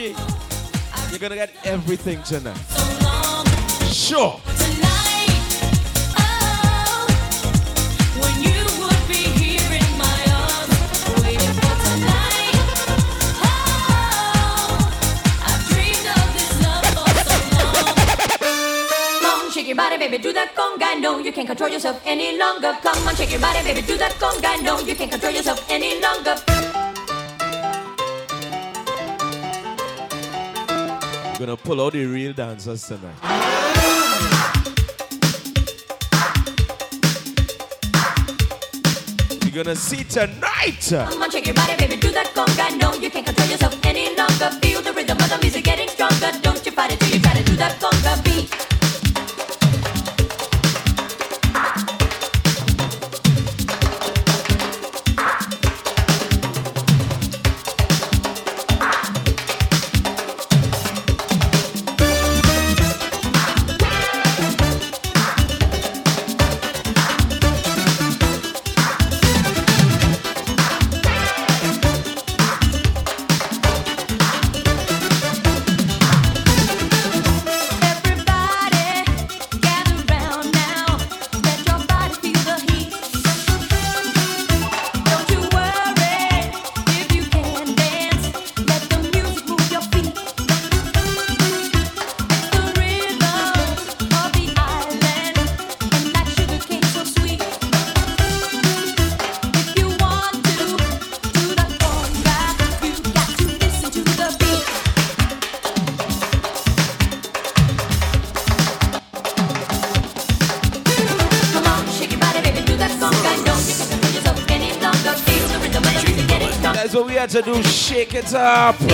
worry. You're gonna get everything tonight. Sure. Long shake your body, baby, do that conga. No, you can't control yourself any longer. Come on, shake your body, baby, do that conga. No, you can't control yourself any longer. Gonna pull out the real dancers tonight. You're gonna see tonight. Come on, shake your body, baby, do that conga. No, you can't control yourself any longer. Feel the rhythm of the music getting stronger. Don't you fight it till you to do. Shake it up.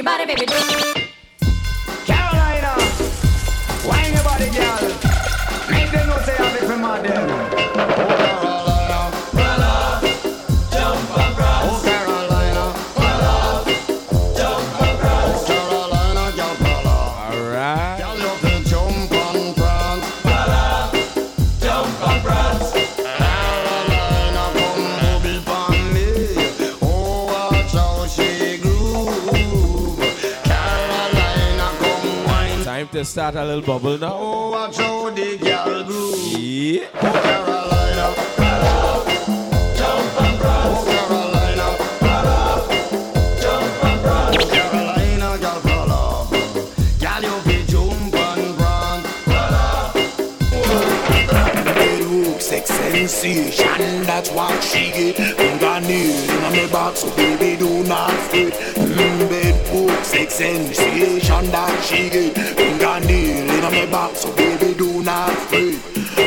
Your body, baby. Start a little bubble now. Oh, watch how the girl groove. Yeah. Carolina, jump and prance. Carolina, jump and prance. Carolina, girl, pull. Girl, you be jump and prance. Bedroom sex sensation, that's what she get. Fingernail in my box, so baby do not fret. Mm, bedroom sex sensation, that she get. Fingernail in my box, so baby do not fret.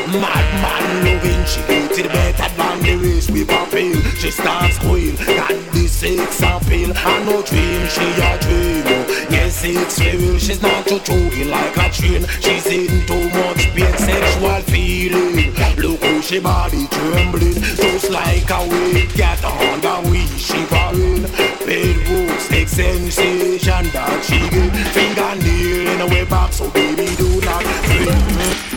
Madman loving, she get to the better than the race we pill. She starts squeal, got the sex appeal. I no dream, she a dream. Yes, it's real, she's not too chewing like a train. She's in too much pain, sexual feeling. Look how she body trembling, just like a weight cat on the wheel shivering. Bedroom sex sensation that she get. Fingernail in a way back, baby do not. Wine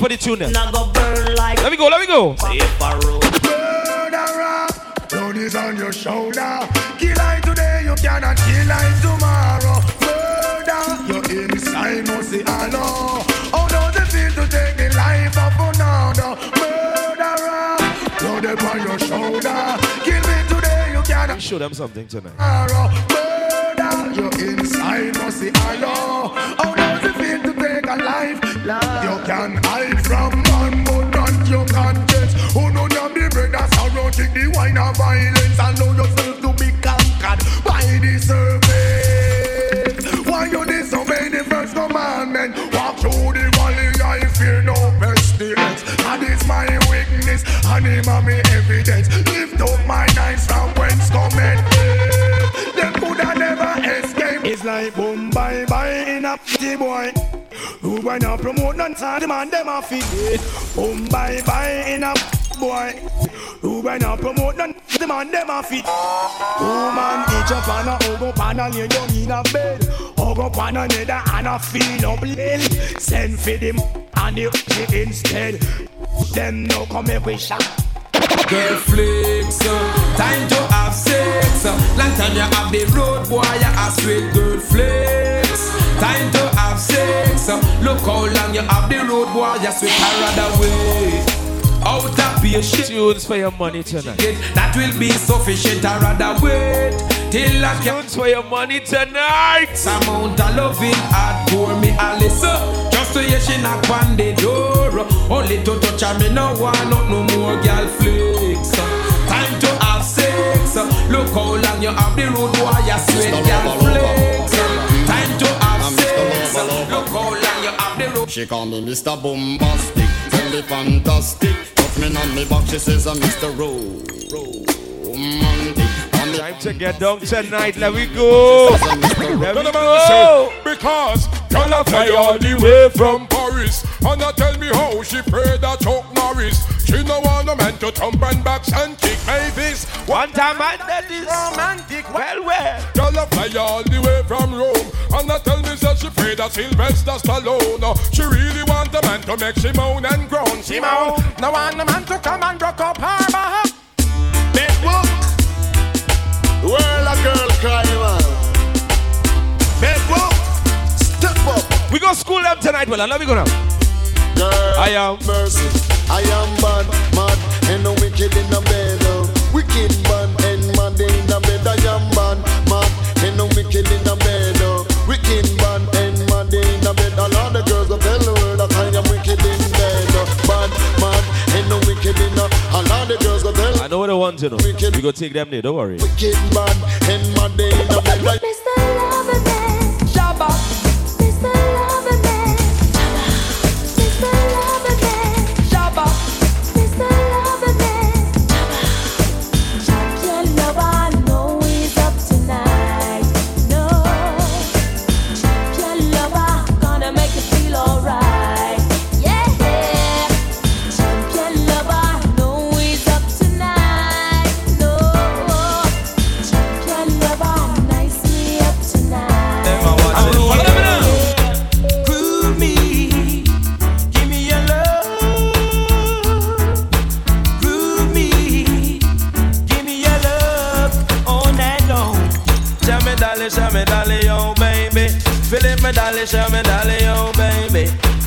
for the tune then. Go burn like Let me go, let me go. if a rude Murderer, load is on your shoulder. Kill I today, you cannot kill I tomorrow. Murder, your inside must see hello. How does it feel to take the life of another? Murderer, loaded on your shoulder. Kill me today, you cannot Show them something tonight. tomorrow. Murder, your inside must see hello. How does it feel to take a life? You can hide from man, but not your conscience. Who know you be brother sorrow, take the wine of violence, allow yourself to be conquered by the serpent. Why you disobey the first commandment? Walk through the valley, I fear no pestilence. And it's my weakness, and him and me evidence. Lift up my eyes from whence cometh help. Them coulda never escape. It's like boom, bye, bye, in a boy. Who when you promote none time, man, them a fit it. Boom, bye, bye, in a boy. Who when you promote none, the man, them a fit. Woman, each up on a hug up and a lay down in a bed. Hug up on another and a feel up lil. Send for them and the instead. Them no come here with shot. Girl flicks, uh, time to have sex. uh, Long time you have the road boy, you a straight girl flicks. Time to have uh, Look how long you have the road boy, you sweet her away. Out of patient, Tunes for your money tonight. that will be sufficient. I rather wait till I can Tunes for your money tonight. some amount of loving hard for me Alice Just to hear she knock on the door Only to touch her, me no want not no more girl flicks Time to have sex Look how long you have the road boy you sweet girl flicks She call me Mr. Boombastic, tell me fantastic. Touch me on me back, she says I'm Mr. Romantic. I'm Time to get down tonight. Let me go. Let me go. Because girl I fly all the way from And I tell me how she pray that Chuck Norris She no want no man to thump and box and kick babies One time I did this romantic. Well, well. Girl I fly all the way from Rome And I tell me that she pray that Sylvester Stallone She really want a man to make she moan and groan She moan Now want a man to come and rock up her back Bedbook. World a girl cry, man. Bedbook. Step up. We go school them tonight. Well, let me go now. Girl, I am. mercy. I am bad, mad, and no wicked in the bed. uh. Wicked bad and mad in the bed. I am bad, mad, and no wicked in the bed. uh. Wicked bad and mad in the bed. All of the girls go tell the world that I am wicked in bed. uh. Bad, mad, and no wicked in the. All of the girls go tell. I know what I want to know. We go take them there. Don't worry. Wicked bad and mad in the bed. Right. Mr. Loverman, dolly, show me dolly, oh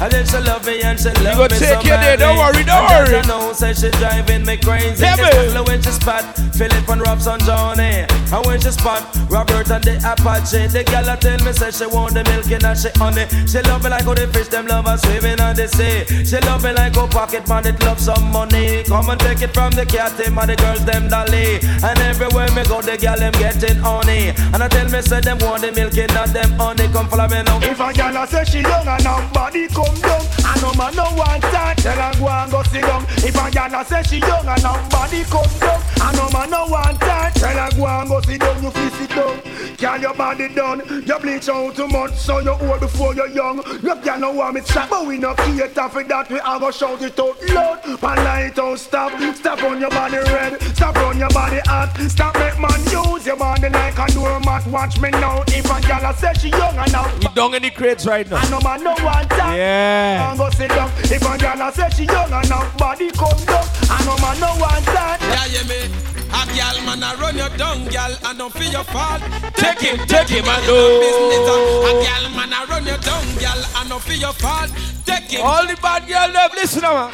And then she love me and she love me so take you there, don't worry, don't and worry. I know, say she driving me crazy. Yeah, Especially when she spot Philip and Robson Johnny. And when she spot Robert and the Apache, the gal a tell me say she want the milk and she honey. She love me like how the fish them love her swimming on the sea. She love me like how pocket man it love some money. Come and take it from the cat team and the girls them dolly. And everywhere me go the gal them getting honey. And I tell me say them want the milk and not them honey. Come follow me now. If a gal a say she young and nobody come down, and no man no want that, tell her go and go sit down. If a gal a say she young and nobody come down, and no man no want that, tell her go and go sit down. You feel sit down. Girl, your body done. You bleach out too much, so you old before you're young. No girl no want me stop, but we no cater for that. We a go shout it out loud. Pan light out, stop. Stop on your body red. Stop on your body hot. Stop make man use your body like a doormat. Watch me now. If a gal a say she young and now. We down in the crates right now. And no man no want that. Yeah. And go sit down. If a gal a say she young and now body come down. And no man no want that. Yeah, yeah, me. A gal man a run your down, gal, and don't feel your fault. Take him, take him, and do. do. A gal man a run your down, gal, and don't feel your fault. Take him. All the bad girl them listen now.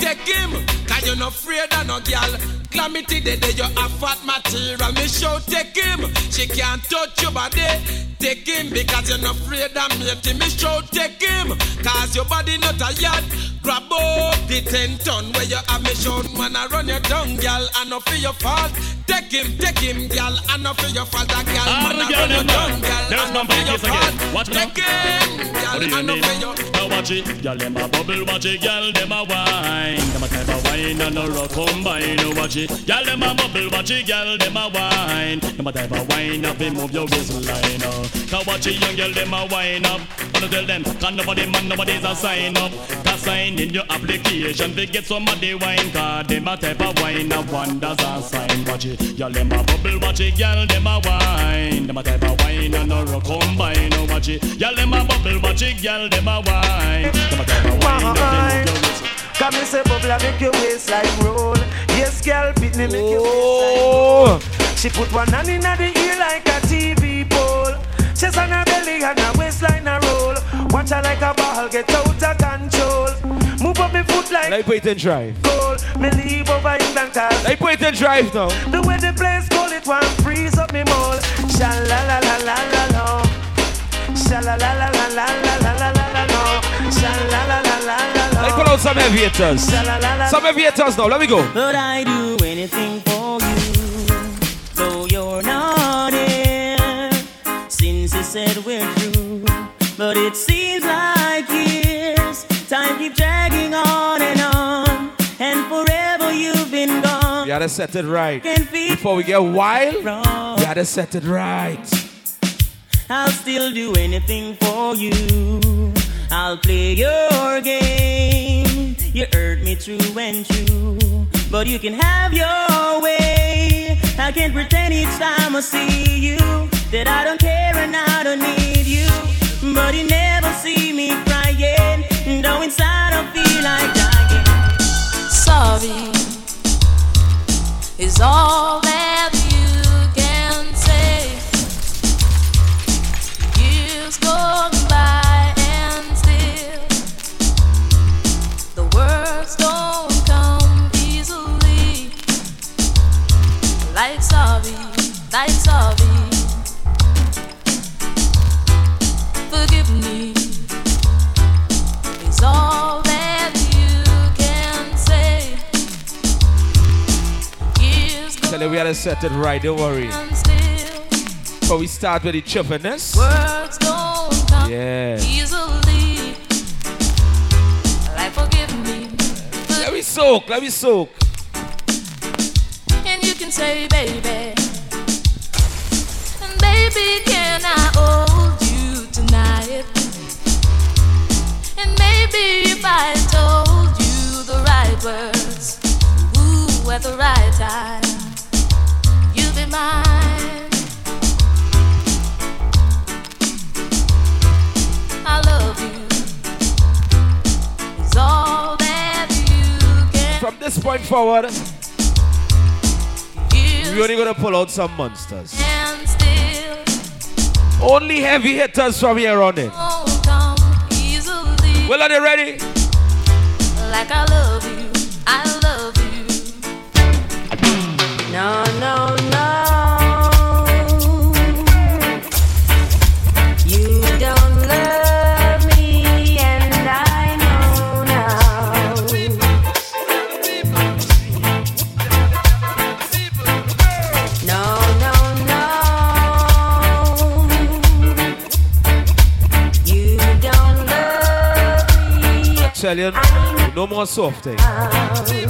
Take him, cause you're not afraid of no gal. Calamity day day you have fat material. Me show take him, she can't touch your body. Take him because you're not afraid of me. Me show take him, cause your body not a yard. Grab up the ten ton where you have me show man I run your tongue, gal, and not for your fault. Take him, take him, gal, and not for your fault. A gal, All ah, man the I girl run your tongue, There's and no for your again. fault. Watch. Take him, gal, What do you and not mean? for your Now watch it, girl them a bubble, watch it, girl them a wine. Them a type of wine and a rock combine. Watch it, girl them a bubble, watch it, girl them a wine. Them a type of wine up, they move your waistline. Oh. Now watch it, young girl them a wine up. Wanna tell them, can nobody man, nobody's a sign up. Cause sign in your application, they get some of the wine card. Them a type of wine up, wonders a sign. Watch it, girl them a bubble, watch it, girl them a wine. Them a type of wine and a rock combine. Now watch it, girl them a bubble, watch it, girl them a wine. Them a type of wine up, move your waistline. Come and say bubble and make your waistline roll. Yes, girl, beat me, make your Oh. waistline roll. She put one hand in the ear like a TV pole. Chest on her belly and her waistline a roll. Watch her like a ball get out of control. Move up me foot like Let me put it in drive. goal. Me leave over England cause Let me put it in drive now. the way the place call it one freeze up me mole. Sha la la la la la la. Sha la la la la la la la la. La la la. Let me pull out some heavy hitters. Sha la la la. Some heavy hitters now. Let me go. But I do anything for you, though you're not here. Since you said we're through, but it seems like years. Time keep dragging on and on, and forever you've been gone. We gotta set it right. Before we get wild, wrong. we gotta set it right. I'll still do anything for you. I'll play your game. You hurt me true and true, but you can have your way. I can't pretend each time I see you that I don't care and I don't need you. But you never see me crying, though inside I feel like dying. Sorry is all that you can say. Years gone by Like sorry, like sorry. Forgive me is all that you can say. Years Tell you we gotta set it right. Don't worry. Before we start with the chufferness. Words don't come Yeah. easily. Like forgive me, Let me soak. Let me soak. Can say, baby, and baby, can I hold you tonight? And maybe if I told you the right words, ooh, at the right time, you'd be mine. I love you. From this point forward, we're only gonna pull out some monsters. And still Only heavy hitters from here on in. won't come easily. Well, are they ready? Like I love you, I love you. No, no, no. Tell you, no more soft eh? thing.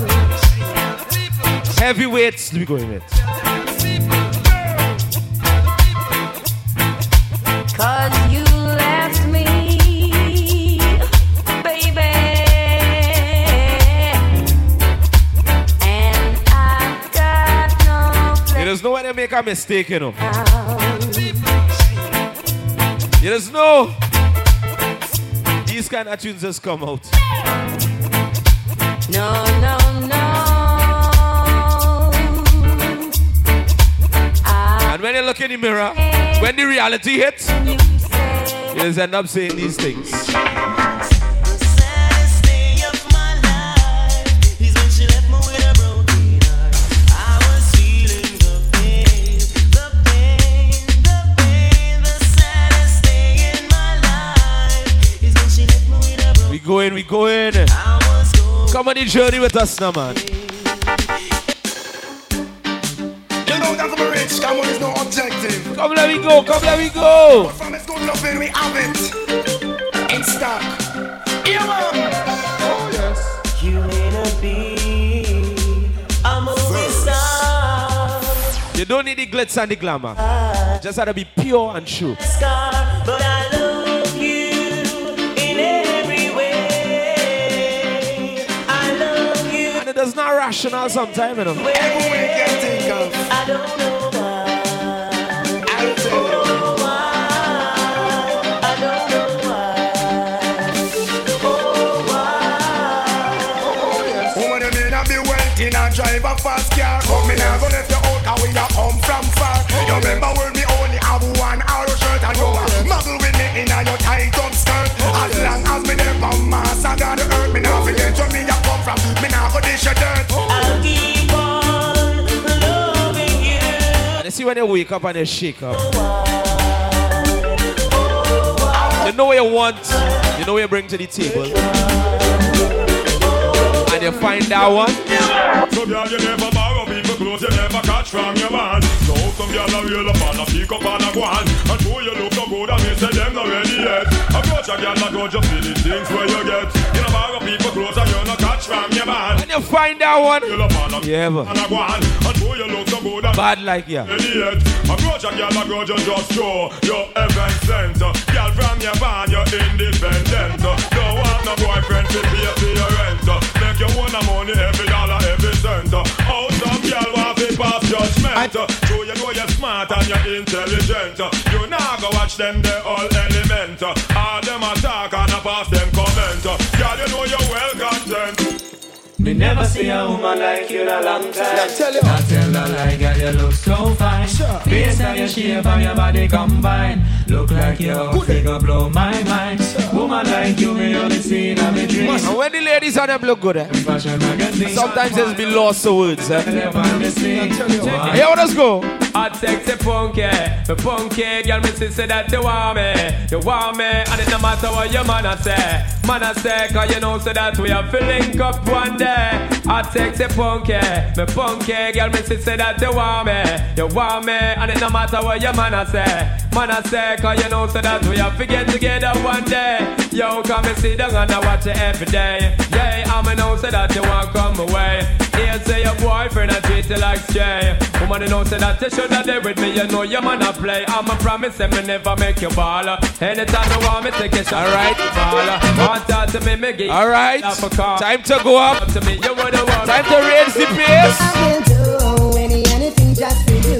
Heavyweights, we going with. Cause you left me, baby. And I got no You just know when they make a mistake, you know. Just know these kind of tunes just come out. No, no, no. And when you look in the mirror, when the reality hits, you just end up saying these things. The journey with us now, man. You know that I'm rich, come on, there's no objective. Come let me go, come let me go. But from it's good loving, we have it. In stock. Yeah, man. Oh, yes. You may not be a movie star, You don't need the glitz and the glamour. Just gotta be pure and true. star, is not rational sometimes, you know. Every way you can think of. I don't know why. I'll tell you. I don't know why. Woman, you may not be wealthy and drive a fast car. But me now gonna left you out, cause we not come from far. You remember when you see when you wake up and you shake up. You know what you want, you know what you bring to the table. And you find that one. So girl, you never borrow people clothes, you never catch from your man. So some girl a real up and a pick up and a go on. And who you look so good and me say them not ready yet. Approach a girl and go just see the things where you get. You never borrow people clothes and you not catch from your man. When you find that one, yeah, but and a go on. And who you look so good bad like you. Idiot. Approach a girl and go just just show your heaven sent. Girl from your van, you're independent. Don't want no boyfriend to pay for your rent. Make you own the money every dollar, every cent. How some girl want to pass judgment. So you know you're smart and you're intelligent. You now go watch them, they all element. All them attack and I pass them comment. Girl, you know you're well content. Me never see a woman like you in a long time. Now tell you. Not tell a lie, girl, you look so fine. Based on your shape and your body combine. Look like your figure blow my mind. Woman like you, me only see in a me dreams. And when the ladies on them look good, eh? Sometimes it's be lost words, eh? Hey, let us go. Hot sexy funky, me funky girl, me say that you want me, you want me, and it no matter what your man a say, man a say, cause you know so that we are link up one day. Hot sexy funky, me funky girl, me say that you want me, you want me, and it no matter what your man a say, man a say, cause you know so that we are get together one day. Yo, come and sit down and I watch you every day. Yeah, I'm know so that you want come away. Here say your boyfriend I treat you like stray. Woman, you know say that you should have there with me. You know your man a play. I'm a promise and me never make you ball. Anytime you want me, take a shot. All right. Ball. Want that to me, me give All right. Time to go up. To me. You would have Time to raise the pace. I will do anything just for you.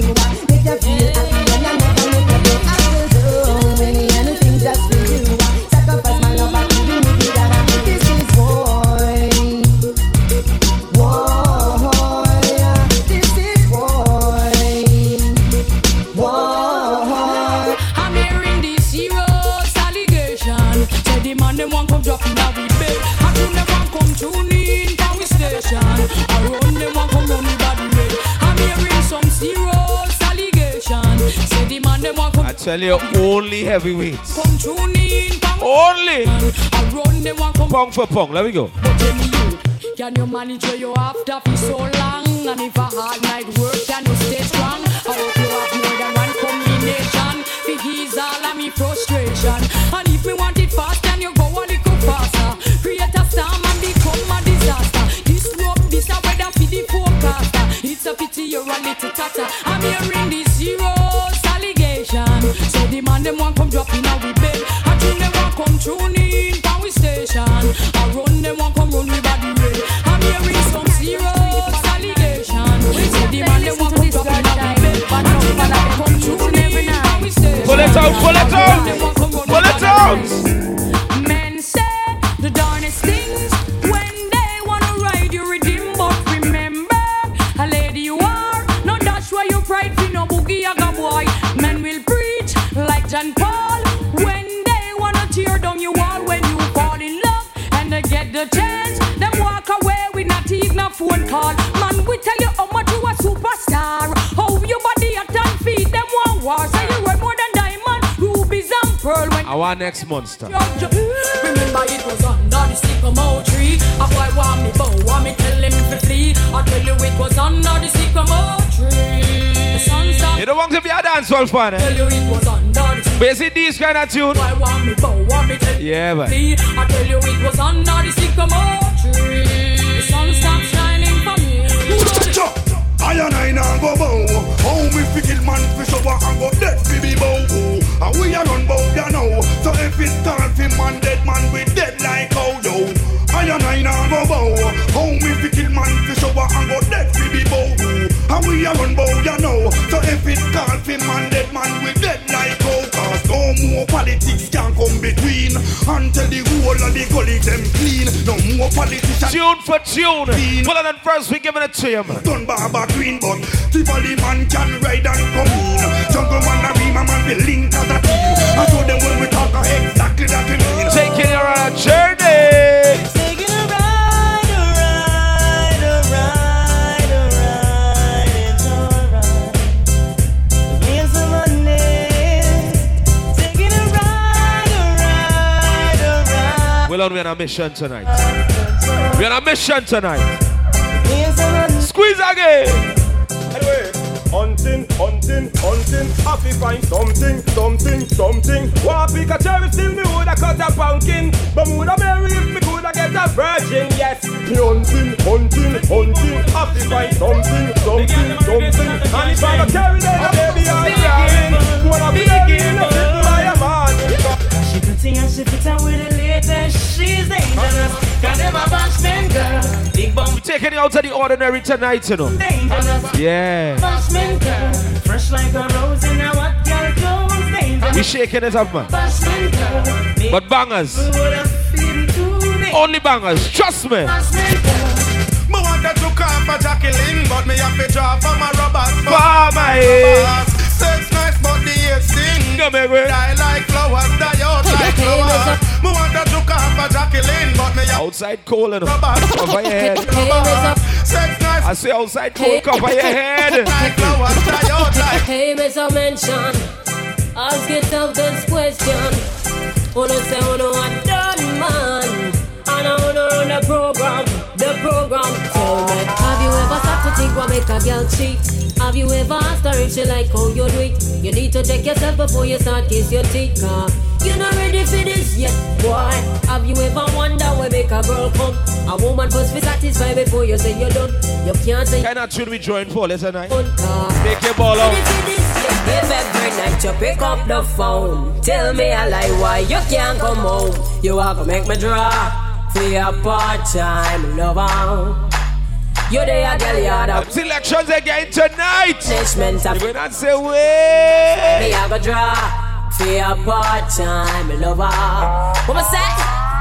You, only heavyweights. Come tune in, come Only. I run them one come Pong for pong. Let me go. Can you manage where you after for so long? And if a hard night work, can you stay strong? I hope you have more than one combination. For ease all of me frustration. And if me want it fast, can you go a little faster? Create a storm and become a disaster. This rope, this a weather for the forecaster. It's a pity you're a little tatter. I'm hearing this. Man them want come drop in our bed. I tune them want come tune in power station. I run them want come run me body red. I'm hearing some serious allegation. So the man them want come drop in our bed. I tune them want come tune in power station. Pull it out, pull it a phone. Man, we tell you how much you a superstar. How your body at ten feet, them one war. Say you worth more than diamond, rubies and pearl. When Our next monster. Remember it was under the sycamore tree. A boy want me bow, want me tell him to flee. I tell you it was under the sycamore tree. The sun stopped. You don't want to be a dancehall fan, Tell eh? you it was under the But you see these kind of tune? Boy want me bow, want me tell Yeah, but. I tell you it was under the sycamore tree. The sun stopped shining for me. I and I now go bow. How me fi kill man fi shower and go dead be bow. And we a run bow ya know. So if it start fi man dead man we dead like how yo. I and I now go bow. How me fi kill man fi shower and go dead Until the whole of the gully them clean. No more politicians. Tune for tune. Pull it on first, we giving it to you, man. Done Baba Queen, but Tivoli man can ride and come in. Jungle man and Rima man will link as a team. I told them when we talk uh, exactly that we mean. Taking you on a journey. We're on a mission tonight. We're on a mission tonight. Squeeze again. Anyway, hunting, hunting, hunting. Happy find something, something, something. Wanna pick a cherry, still me woulda cut a pumpkin. But woulda marry if me coulda get a virgin. Yes, hunting, hunting, hunting. Happy find something, something, something. And if I carry a baby I'm. Wanna be a pretty and she fit out with the latest. She's dangerous. Can never bash men, girl. Big bum We're taking you out of the ordinary tonight, you know. dangerous. Yeah. Bash men, girl. Fresh like a rose in a what girl clothes. Dangerous. We shaking it up, man. Bash men, girl. But bangers. Woulda feel too dangerous. Only bangers. Trust me. Bash men, girl. Me wanted to come for Jacqueline, but me have to draw for my robbers. For my head. Sex nice, but the hate sting. Come here, girl. Die like flowers, die out like flowers. Me wanted to come for Jacqueline, but me Outside cold and cover your head. Sex I say outside cold, cover your head. like flowers, die out like Hey, Mr. Mention, ask yourself this question. Wanna say, wanna what done, man? And I wanna run the program, the program. Tell me, think what make a girl cheat? Have you ever asked her if she like how you do it? You need to check yourself before you start kiss your teeth, car. You're not ready for this yet, boy. Have you ever wondered where make a girl come? A woman must be satisfied before you say you're done. You can't say Kind of tune we join for later night. Make your ball out. Every night you pick up the phone, tell me a lie why you can't come home. You are gonna make me draw for your part-time lover. You there, girl, you're the Selections again tonight. We're not say way. me. I go draw for your part-time lover. What I say?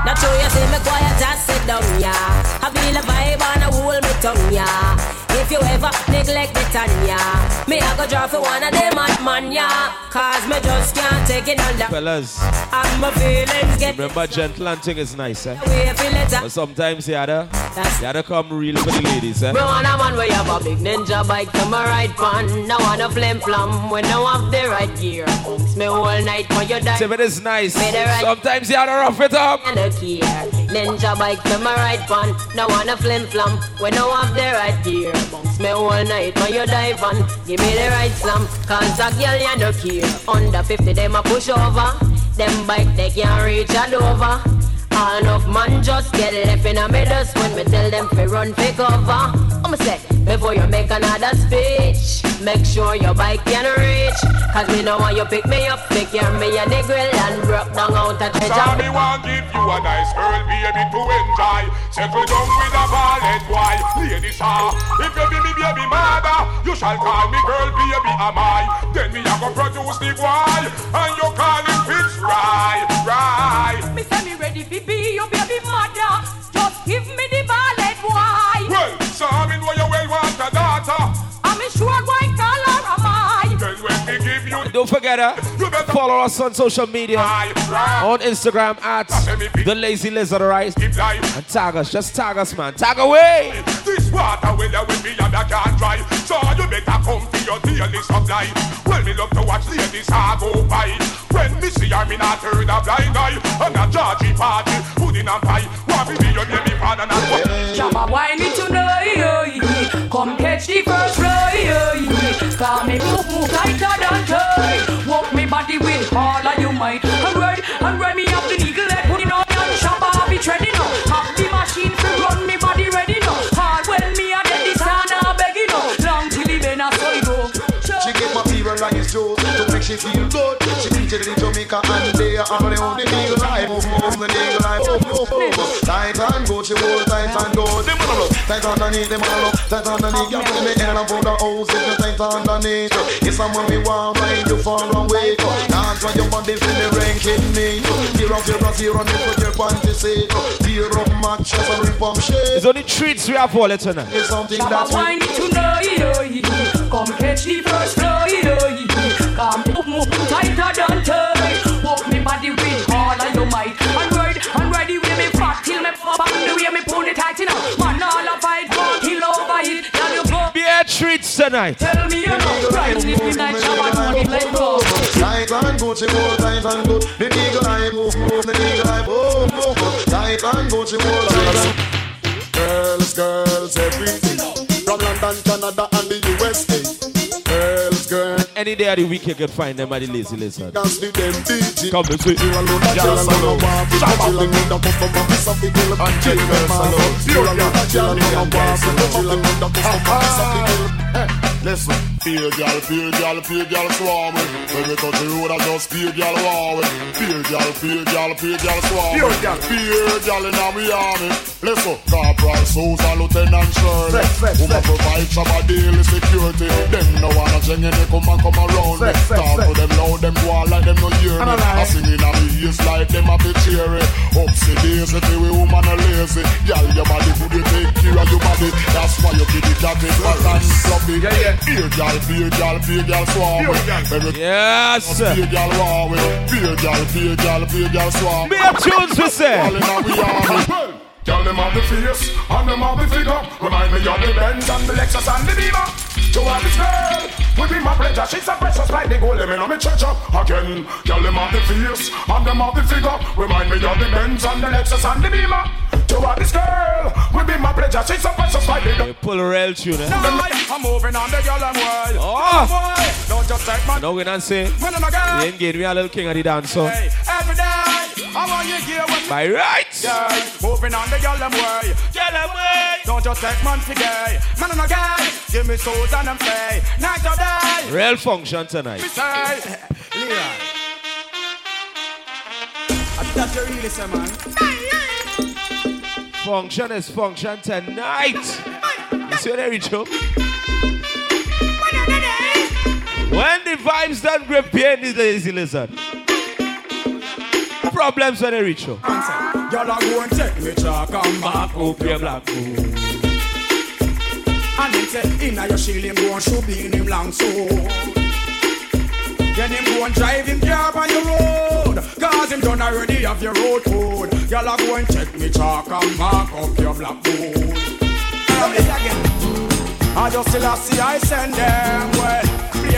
Not sure you see me quiet, just sit down, yeah. I feel a vibe and I hold me tongue, yeah. If if you ever neglect the Tanya, me I go draw for one of them at man, yeah. Cause me just can't take it under. Fellas, And my feelings get remember gentle and thing is nice, eh? it. But sometimes you gotta, you gotta come real for the ladies, eh? Me want a man where you have a big ninja bike to my right pan. Now wanna flim flam when I have the right gear. Bumps me all night for your die. See, but it's nice. Me right Sometimes you gotta rough it up. and a gear. Ninja bike to my right pan. Now wanna flim flam when I have the right gear. Bumps me all night for you dive on. Give me the right slam. Cause a girl you no care. Under 50 them a push over. Them bike they can't reach a Dover. All enough man just get left in a dust when me tell them to run for cover. I'ma say, before you make another speech, make sure your bike can reach. Cause me know why you pick me up, pick your me a the grill and broke down out a So treasure. me want give you a nice girl, baby, to enjoy. Settle down with a ballad boy, lady star. If you be me baby mother, you shall call me girl, baby, am I? Then me a go produce the boy, and you call him Fitz right, right. Me say me ready fi be your baby mother. Don't forget, uh, follow us on social media on Instagram at the Lazy Lizard, alright? And tag us, just tag us, man. Tag away. This water will you with me and I can't dry. So you better come to your daily supply. Well, me love to watch ladies I go by. When me see her, me not turn a blind eye. And a Georgie party, pudding and pie. Want me be your baby father and what? Shabba wine me tonight. Come catch the first fly. Call me move, move tighter than tight. Walk me body with all of you might. And ride, and ride me up the eagle head. Put it on and shabba I be treading up. Have the machine to run me body ready now. Hard well me a dead this and a begging now. Long till the bend a so go. She get material like it's Joe to make she feel good. She teach it in Jamaica and they are the only eagle life. Move, move, the eagle life. Tight and good, she hold tight and good. Them wanna look tight underneath, them wanna look tight underneath. You put me in and put the house if you tight underneath. It's someone we want, find you far away. Dance when your body feel the ranking me. Tear off your bra, tear on you your panty say. Tear up matches and rip up shit. It's only treats we have for it tonight. It's something Shabba that's wine me tonight. Come catch the first fly. Come move, move tighter than tight. Might. And ride, and ride the way me fat till me pop and the way me pull it tight enough. Man, all of fight, go kill over it. Girl, you go. Beer treats tonight. Tell me you know. Right, this midnight Shabba don't be let go. Tight and good, she hold tight and good. The eagle eye move, move, the eagle eye move, move, move. Tight and good, she hold tight and Girls, girls, everything. From London, Canada, and the USA. Girls, girls. Any day of the week you can find them at the Lazy Lizard. Dance to them DJ. Come let's see. Girl alone, chill alone the piece of the girl and chill them alone. Girl alone, chill alone the customer, chill alone the customer, piece of the girl. Listen, feel girl, feel girl, feel girl swarming. When we touch the road, I just feel girl warming. Feel girl, feel girl, feel girl swarming. Feel girl, feel girl in our army. Listen, Corporal Sousa, Lieutenant Shirley. Woman provide some daily security. Them no wanna and they come and come around me. Talk to them loud, them go like them no hear me. I sing in a ears like them a bit cheery. Upsy daisy, the way woman a lazy. Girl, your body good, you take care of your body. That's why you keep it that big fat and fluffy. Yeah, yeah. Beer beer beer swarm. Yes. Beer wow. Beer beer beer tunes we say. Girl, them have the face and them have the figure. Remind me of the Benz and the Lexus and the Beamer. To have this girl, would be my pleasure. She's a precious like the gold. Let me know me church up again. Girl, them have the face and them have the figure. Remind me of the Benz and the Lexus and the Beamer. To have this girl, would be my pleasure. She's a precious like the gold. Pull a rail tune, eh? I'm moving on the girl and way. Oh. boy, don't just take my Now we don't say, Man and a girl. we ain't getting me a little king of the dance, so. Hey, every day, I want you here with me. By right. Yeah, moving on the girl them way. Girl them way. Don't just take man for gay. Man and a guy, give me souls and them say. Night or day. Real function tonight. Me say. Leon. That's you really say, man. Function is function tonight. You see what I reach up? When the vibes don't grip here in the lazy lizard. Problems when they reach up. Y'all are go and take me chalk and back up your black food. And him say, inna your shield him go and be in him long so. Then him go and drive him car on your road. Cause him done already have your road code. Y'all a go and check me chalk and mark up your blackboard. Tell me again. I just still see I send them well.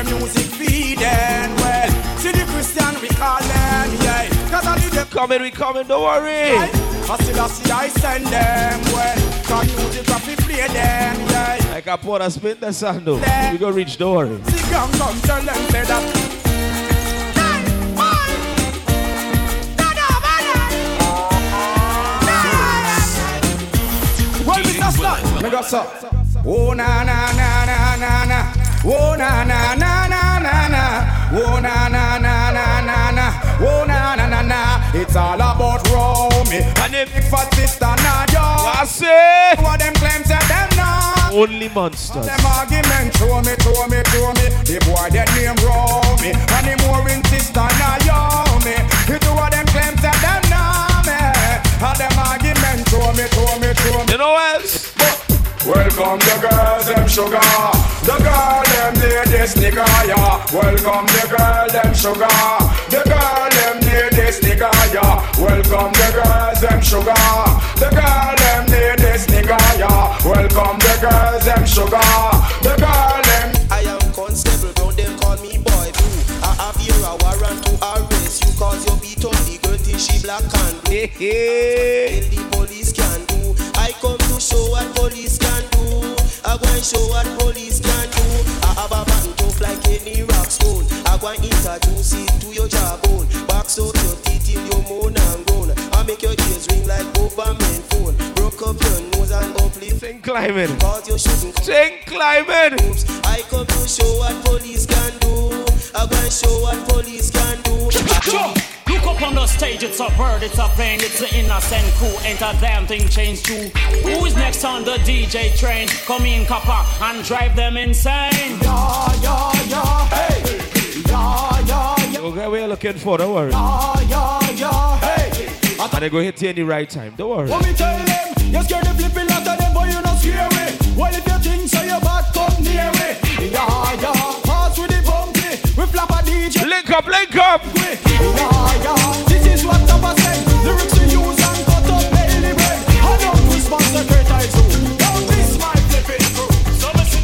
Play music feed them well. See the Christian we call them yeah. Cause I need them coming, we coming, don't worry. I still a see I send them well. Cause music I fi play them yeah. Like I put a spin the sand though. We go reach, don't worry. See come come tell them say that. Well, Mr. Slot, me go so. Oh na na na na na na. Oh na na na na na na. Oh na na na na na na. Oh na na na na. It's all about Romy and the big fat sister Nadia. I say. What them claims say them now. Only monsters. Them argument show me, show me, show me. The boy that name Romy and the more in sister Naomi. He do what them claims say them now me. And them argument show me, show me, show me. You know what else? Welcome the girls, them sugar. The girl, them ladies, nigga, yeah. Welcome the girl, them sugar. The girl, them ladies, nigga, yeah. Welcome the girls, them sugar. The girl, them ladies, nigga, yeah. Welcome the girls, them sugar. The girl, them. I am constable, bro. Them call me boy blue. I have here a warrant to arrest you cause you beat on the girl till she black and blue. Climbing. Cause you shouldn't Sing climbing. I come to show what police can do. I go and show what police can do. Look up on the stage, it's a bird, it's a plane, it's the innocent crew, ain't a damn thing changed too. Who is next on the DJ train? Come in, copper, and drive them insane. Yeah, yeah, yeah, hey. Yeah, yeah, yeah. Okay, we're looking for, don't worry. Yeah, yeah, yeah, hey. And they go hit you in the right time, don't worry. What me tell them? You scared the flipping lot of them, Well, if you think so, you back come near me. Yeah, yeah. Pass with the bumpy. We flap a DJ. Link up, link up. Yeah, yeah. This is what Tapa said. Lyrics use and cut up daily bread. I don't respond secretary too. Don't miss my flipping crew. So listen.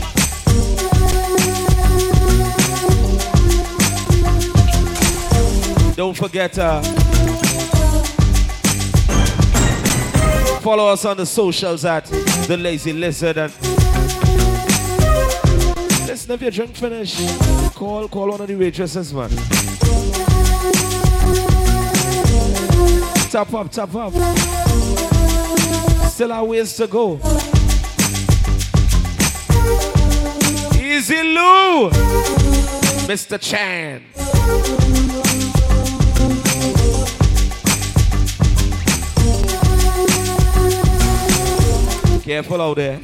Don't forget uh, follow us on the socials at the Lazy Lizard and listen if your drink finish, call call one of the waitresses, man. Tap up, tap up. Still our ways to go. Easy Lou, Mr. Chan. Careful out there.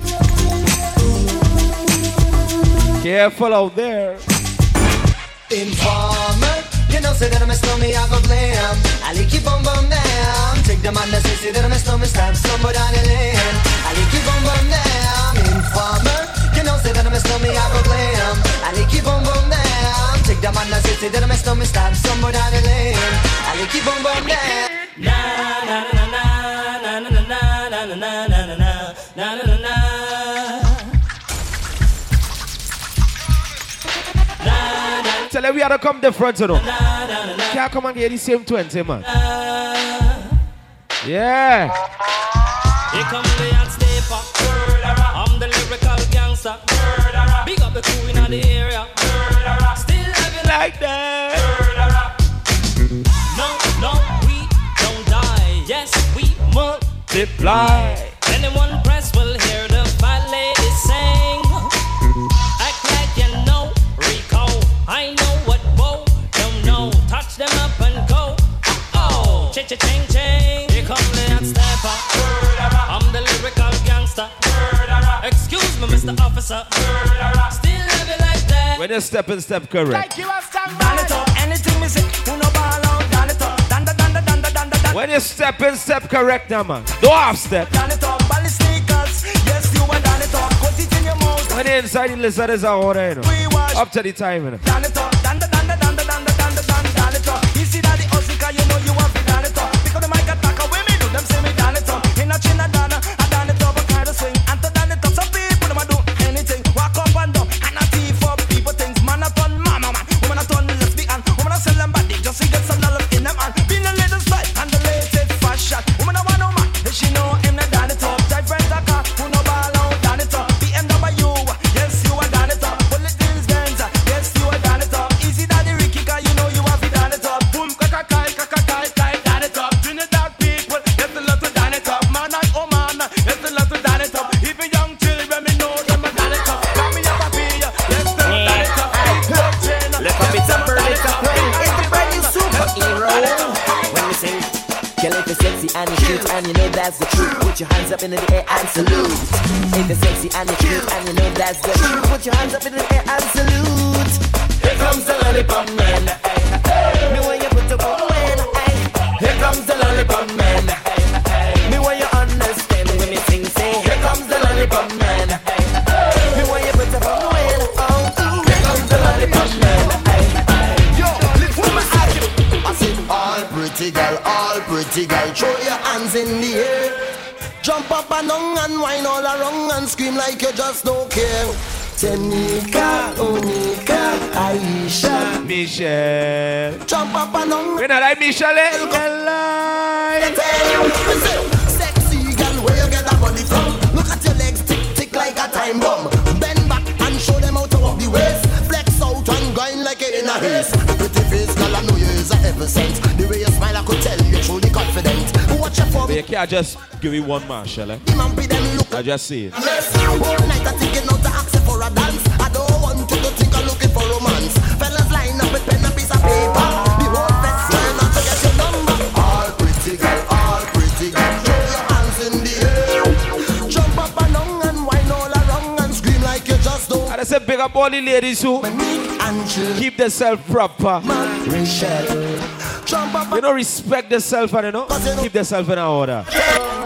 Careful out there. Informer, you know, say that I'm a snowman, I go blame. I like keep on bum down. Take the man that says say that I'm a snowman, stab somebody down the lane. I like keep on bum down. Informer, you know, say that I'm a snowman, I go blame. I like keep on bum down. Take the man that says say that I'm a snowman, stab somebody down the lane. I like keep on bum down. Na na na na na Them we had to come different, you know. Can't come and get the same 20, man. Yeah. Here come the hot stepper. I'm the lyrical gangster. Big up the crew in the area. Still living like that. No, no, we don't die. Yes, we multiply. Ching ching. Here come the hot stepper. I'm the lyrical gangster. Excuse me, Mr. Officer. Still live it like that. When you step in step correct. Like you are stand Down it up, anything me say, who no ball out, down it up, When you step in step correct now, man. Don't half step. Down it up, bally sneakers, yes you are down it up, put it in your mouth When the inside the lizard is a order, you know. Up to the time, you know. Dan it up, put your hands up in the air and salute. If you're sexy and you're cute and you know that's truth, put your hands up in the air and salute. Here comes the lollipop man. And down and whine all around and scream like you just don't care. Tenika, Onika, Aisha. Michelle. Jump up and down. We not like Michelle. eh? Sexy girl, where you get that body from? Look at your legs tick tick like a time bomb. Bend back and show them how to walk the waist. Flex out and grind like you're in a race. Pretty face, girl, I know you is a ever since. The way you smile, I could tell you're truly confident. Watch form. But you can't just give me one Marshall, eh? I just see it. Yes, all night I'm thinking out to ask for a dance. I don't want you to think I'm looking for romance. Fellas line up with pen and piece of paper. The whole fest line up to get your number. All pretty girl, all pretty girl, throw your hands in the air. Jump up and down and whine all around and scream like you just don't. And I say big up all the ladies who keep themselves proper. Jump up You know, respect themselves and you know, keep themselves in order.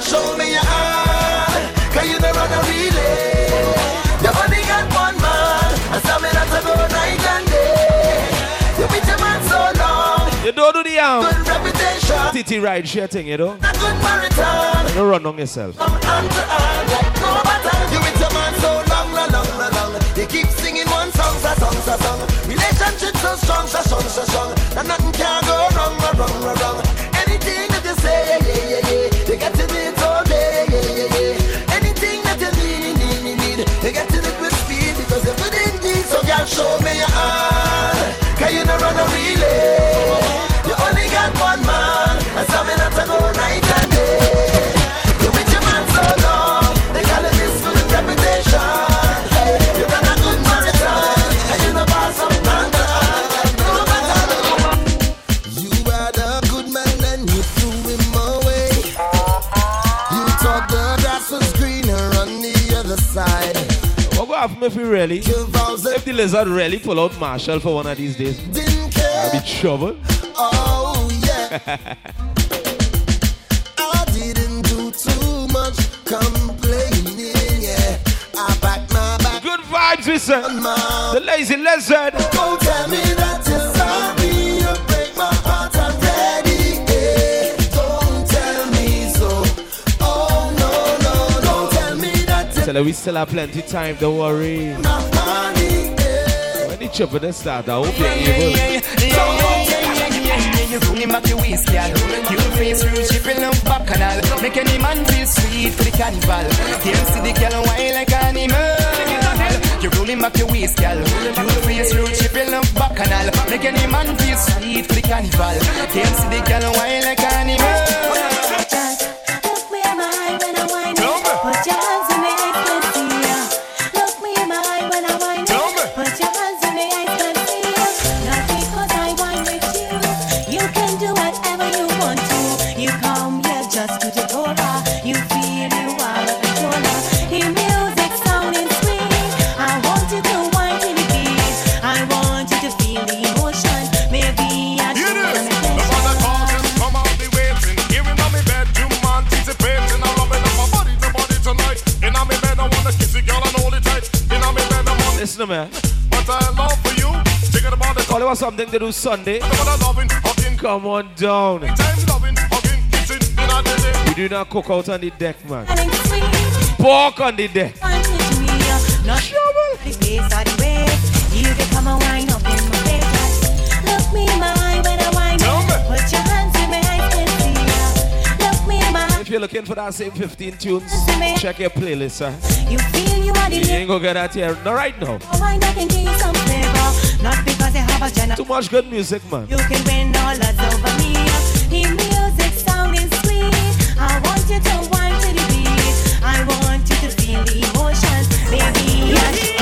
Show me your hand, cause you don't run a relay. You only got one man, and some me not to go night and day. You with your man so long, You don't do the um, good reputation, titty ride share thing, you know? a good. You run on yourself. Hand to hand like no matter. You with your man so long, long, long, long, long. They keep singing one song, a song, a song. Relationship so strong, so strong, so strong. And nothing can go wrong, wrong, wrong, If we really, if the lizard really pull out Marshall for one of these days? Didn't care. I'll be trouble. Oh yeah. I didn't do too much complaining. Yeah, I backed my back. Good vibes, listen. The lazy lizard. Don't tell me that that you're Tell her we still have plenty time, don't worry. not money. When the chopper they start, I hope you're able. You run him back your waist, girl. You face through shipping up back canal. Make any man feel sweet for the carnival. Can't see the girl wild like animal. You roll him back your waist, girl. You face through shipping up back canal. Make any man feel sweet for the carnival. Can't see the girl wild like animal. Look me in my when I whine. Put your hands Listen to me. But I love for you. Thinking about the All was something to do Sunday. loving, hugging, Come on down. loving, hugging, kissing, in a day. We do not cook out on the deck, man. Pork on the deck. You're looking for that same 15 tunes, check your playlist, sir. You feel you are the You ain't gonna get that here. Not right now. Wind up and give you some flavor. Not because you have a general. Too much good music, man. You can win dollars over me. The music sounding sweet. I want you to wind to the beat. I want you to feel the emotions, baby.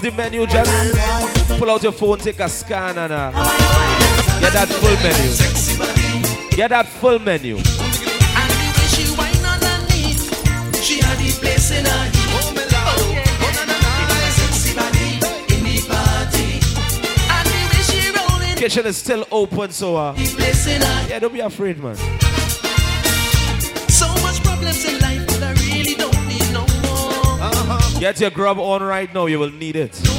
The menu, just pull out your phone, take a scan, and uh, get that full menu. Get that full menu. Kitchen is still open, so uh, yeah, don't be afraid, man. So much problems in life, Get your grub on right now, you will need it.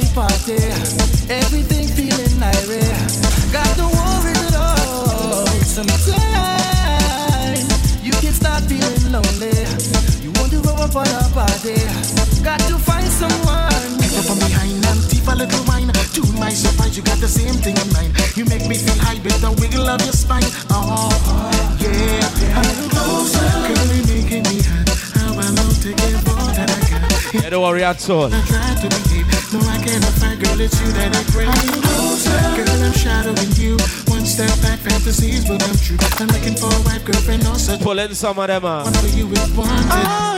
The party, everything feeling irate. Got to worry at all. Sometimes you can start feeling lonely. You want to roll up on a party, got to find someone. Up from behind and tip a little wine. To my surprise, you got the same thing in mind. You make me feel high with the wiggle of your spine. Oh, yeah. A little closer. Girl, you making me hot. How I long to give Yeah, don't worry at all. I try to behave. No, I cannot find, girl, it's you that I crave. Girl, I'm shadowing you. One step back, fantasies will come true. I'm looking for a wife, girlfriend, no such. Pull in some of them, uh. One for you is one. Oh,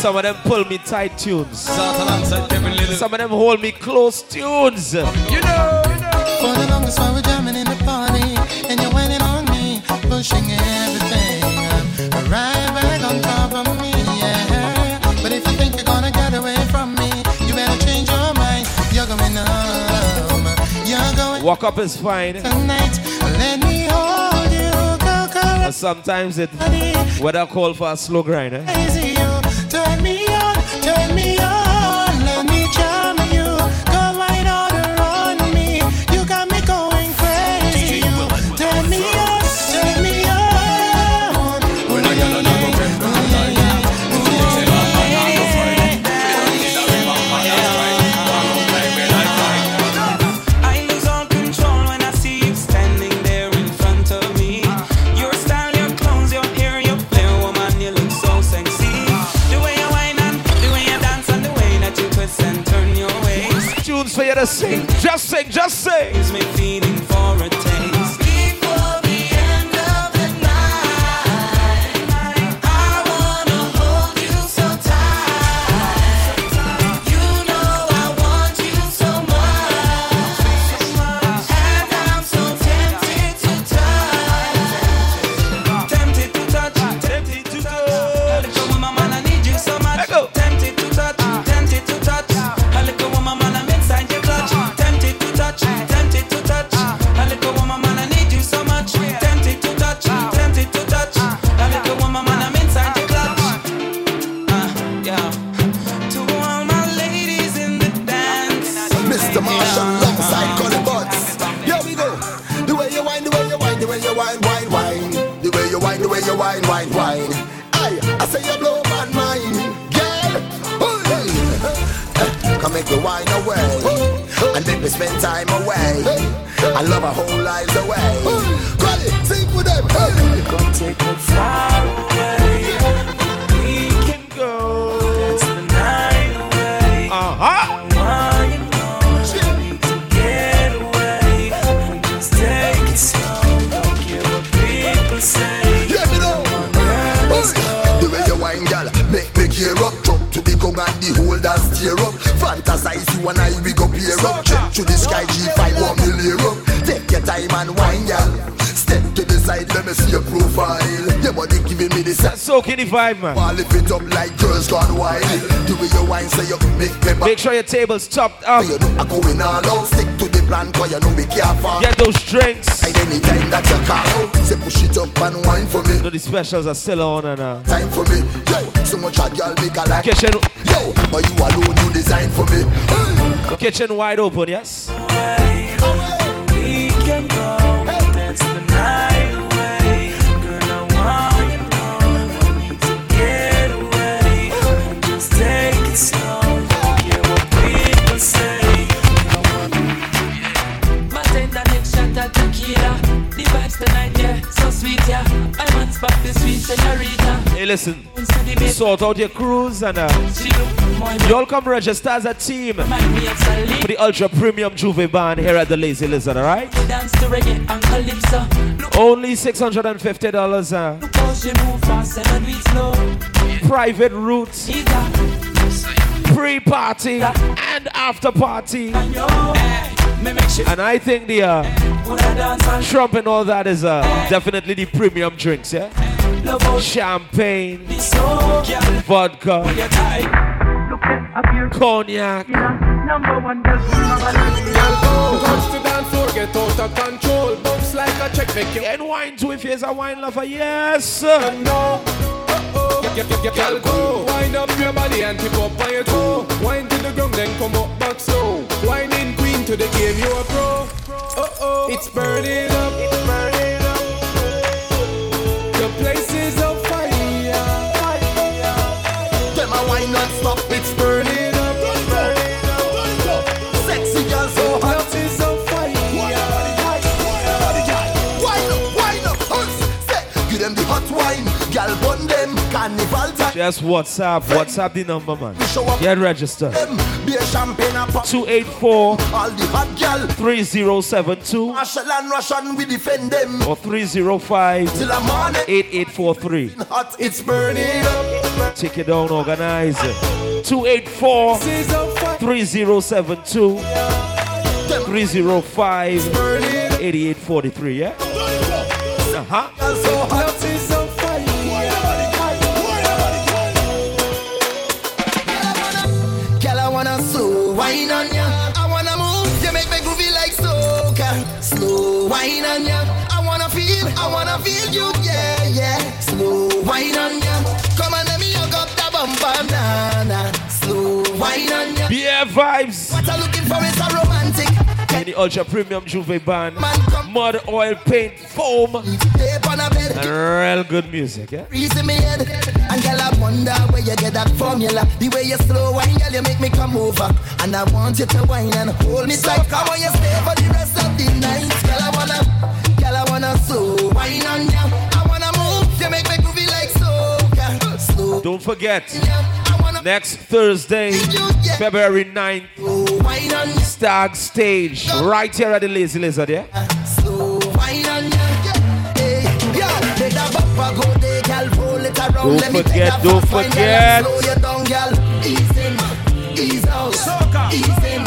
Some of them pull me tight tunes. Some of them hold me close tunes. You know, Walk up is fine. tonight. Let me hold you, go, But sometimes it I call for a slow grind, eh? You to sing. Just sing, just sing. The vibe, man. While lift it up like girls gone wild. The way you wine, say you make me. Make sure your table's topped up. You know I going all out. Stick to the plan, cause you know we can't fall. Get those drinks. And anytime that you call out, say push it up and wine for me. You know the specials are still on and uh. Time for me, yo. So much a girl make a like. Kitchen, Yo, but you alone, you design for me. Kitchen wide open, yes. We listen. Sort out your crews and uh, y'all come register as a team for the ultra premium J'ouvert band here at the Lazy Lizard, alright? Only $650 uh, private routes, pre party, and after party. And I think the uh, Trump and all that is uh, definitely the premium drinks, yeah? Champagne, vodka, cognac. Number one girl. Touch the dance floor, get control. Bounce like a check, And wine too if you're a wine lover, yes. no. Girl, go. Wind up your body and tip up on your toe. Wind to the ground, then come up back slow. Winding queen to the game, you a pro. Uh oh, it's burning up. It's burning Just WhatsApp, WhatsApp the number, man. Get registered. Be a champagne and pop. 284 All the hot girl. 3072 Marshall and we defend them. or 305 Till 8843. Hot, it's burning. Take it down, organize it. 284 3072 305 8843, yeah? Uh huh. Yeah, vibes. What I'm looking for is a romantic. In the ultra premium J'ouvert band, mud oil paint foam, Tape on a bed. and real good music, yeah? In me head. And girl I wonder where you get that formula. The way you slow wine girl you make me come over. And I want you to wine and hold me tight. Come on you stay for the rest of the night. Girl I wanna, girl I wanna wine on I wanna move, you make me groovy like soca Slow. Don't forget, next Thursday, February 9th, wine on ya Stag Stage, right here at the Lazy Lizard, yeah? Slow wine on ya Hey, yo, let that bumper go there girl Roll it around Don't Let me take forget, don't fast wine, girl, forget. Slow you down girl Ease in, ease out Ease in,